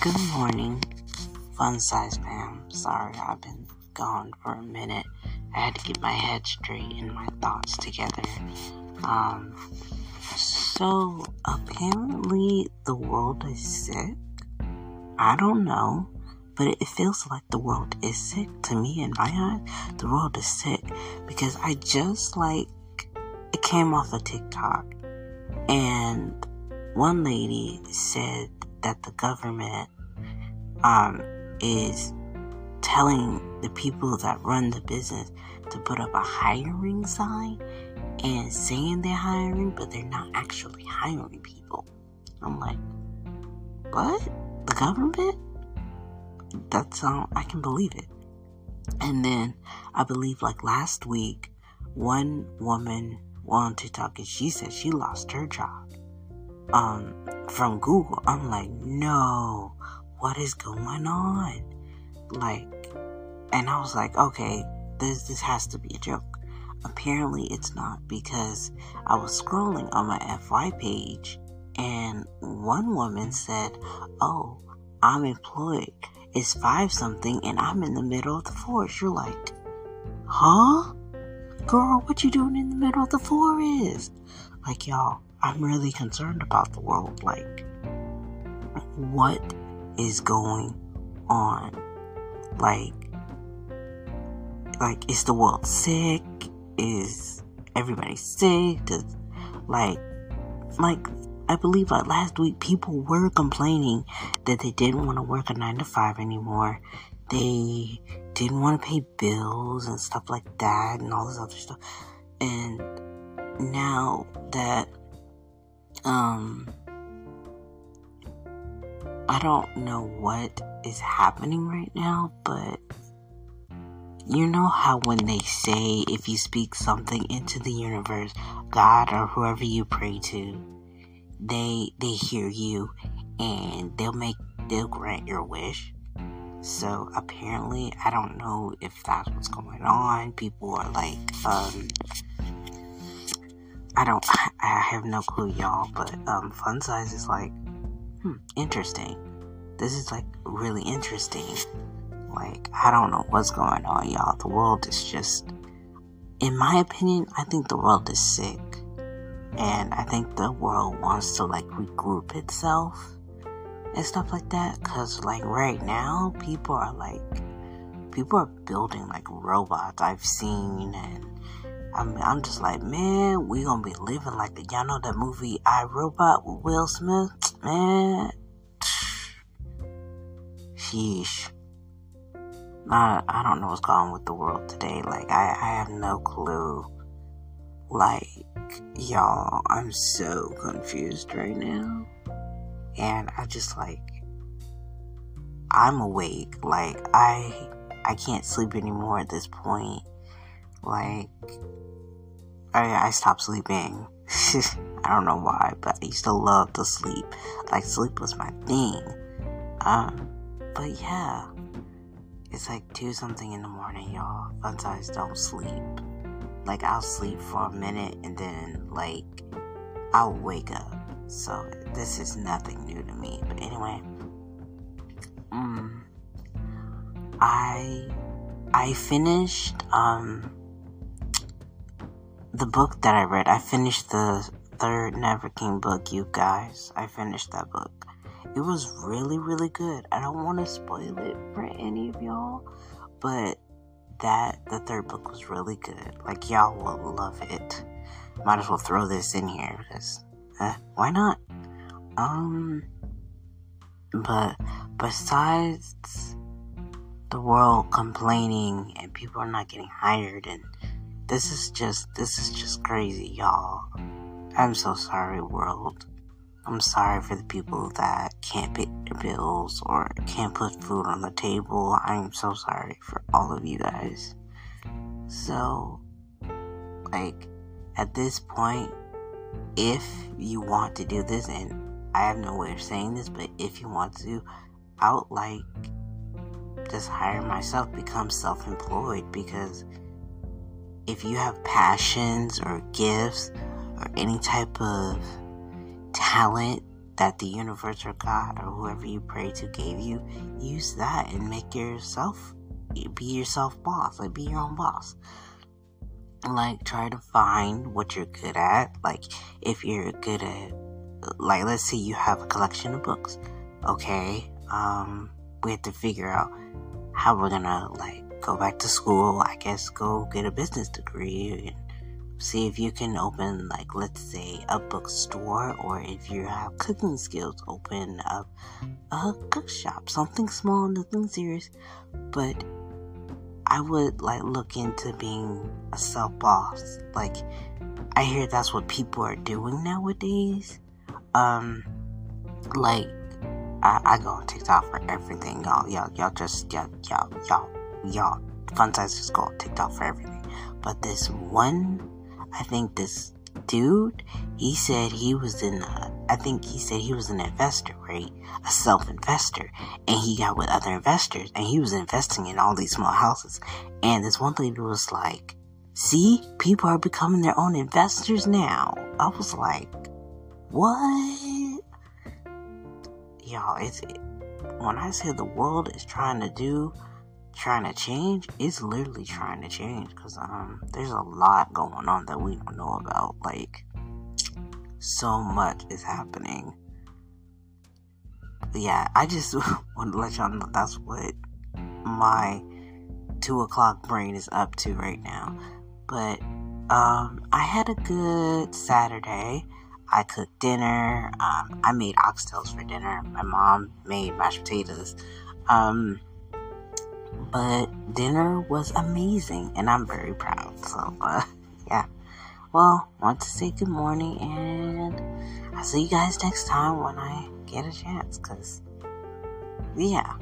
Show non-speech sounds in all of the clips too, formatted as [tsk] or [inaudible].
Good morning, fun size fam. Sorry I've been gone for a minute. I had to get my head straight and my thoughts together. Um, so apparently the world is sick. I don't know, but it feels like the world is sick to me in my eyes. The world is sick because I just like it came off of TikTok and one lady said that the government um, is telling the people that run the business to put up a hiring sign and saying they're hiring, but they're not actually hiring people. I'm like, what? The government? That's um, I can believe it. And then I believe like last week, one woman went on TikTok and she said she lost her job um from Google. I'm like, no, what is going on? Like, and I was like, okay, this this has to be a joke. Apparently, it's not because I was scrolling on my FY page and one woman said, "Oh, I'm employed. It's five something, and I'm in the middle of the forest." You're like, huh? Girl, what you doing in the middle of the forest? Like, y'all, I'm really concerned about the world. Like, what is going on? Like, like is the world sick? Is everybody sick? Does like, like I believe like last week people were complaining that they didn't want to work a nine to five anymore. They didn't want to pay bills and stuff like that and all this other stuff. And now that um, I don't know what is happening right now, but you know how when they say if you speak something into the universe, God or whoever you pray to, they they hear you and they'll make they'll grant your wish. So apparently, I don't know if that's what's going on. People are like, um, I don't, I have no clue, y'all, but um, fun size is like, hmm, interesting. This is like really interesting. Like, I don't know what's going on, y'all. The world is just, in my opinion, I think the world is sick. And I think the world wants to like regroup itself and stuff like that. Cause like right now, people are like, people are building like robots I've seen and I mean, I'm just like, man, we gonna be living like the y'all know that movie I Robot with Will Smith, [tsk] man. [sighs] Sheesh. I I don't know what's going on with the world today. Like I I have no clue. Like y'all, I'm so confused right now, and I just like I'm awake. Like I I can't sleep anymore at this point. Like I, I stopped sleeping. [laughs] I don't know why, but I used to love to sleep. Like sleep was my thing. Um, but yeah, it's like two something in the morning, y'all. Size don't sleep. Like I'll sleep for a minute and then like I'll wake up. So this is nothing new to me. But anyway, um, I I finished um the book that I read, I finished the third Never King book, you guys. I finished that book. It was really, really good. I don't want to spoil it for any of y'all, but that, the third book was really good. Like, y'all will love it. Might as well throw this in here because, eh, why not? Um, but besides the world complaining and people are not getting hired and this is just this is just crazy, y'all. I'm so sorry, world. I'm sorry for the people that can't pay their bills or can't put food on the table. I'm so sorry for all of you guys. So, like, at this point, if you want to do this, and I have no way of saying this, but if you want to, I would like just hire myself, become self employed because if you have passions or gifts or any type of talent that the universe or God or whoever you pray to gave you, use that and make yourself be yourself boss, like be your own boss. Like try to find what you're good at. Like if you're good at like let's say you have a collection of books. Okay, um we have to figure out how we're gonna like go back to school, I guess go get a business degree and see if you can open like let's say a bookstore or if you have cooking skills open up a cook shop something small nothing serious. But i would like look into being a self boss like i hear that's what people are doing nowadays. Um like i, I go on tiktok for everything y'all. Y'all y'all just y'all y'all y'all y'all fun size just go on tiktok for everything but this one I think this dude, he said he was in, a, I think he said he was an investor, right? A self investor. And he got with other investors and he was investing in all these small houses. And this one lady was like, see, people are becoming their own investors now. I was like, what? Y'all, it's, when I say the world is trying to do trying to change, it's literally trying to change because um, there's a lot going on that we don't know about. Like, so much is happening. But yeah, I just [laughs] want to let y'all know that's what my two o'clock brain is up to right now. But um, I had a good Saturday. I cooked dinner. Um, I made oxtails for dinner. My mom made mashed potatoes. Um, but dinner was amazing and I'm very proud. So, uh, [laughs] yeah. Well, want to say good morning and I'll see you guys next time when I get a chance. Cause, yeah.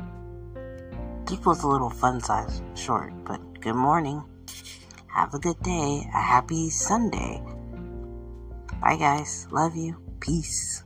This was a little fun size short, but good morning. Have a good day. A happy Sunday. Bye, guys. Love you. Peace.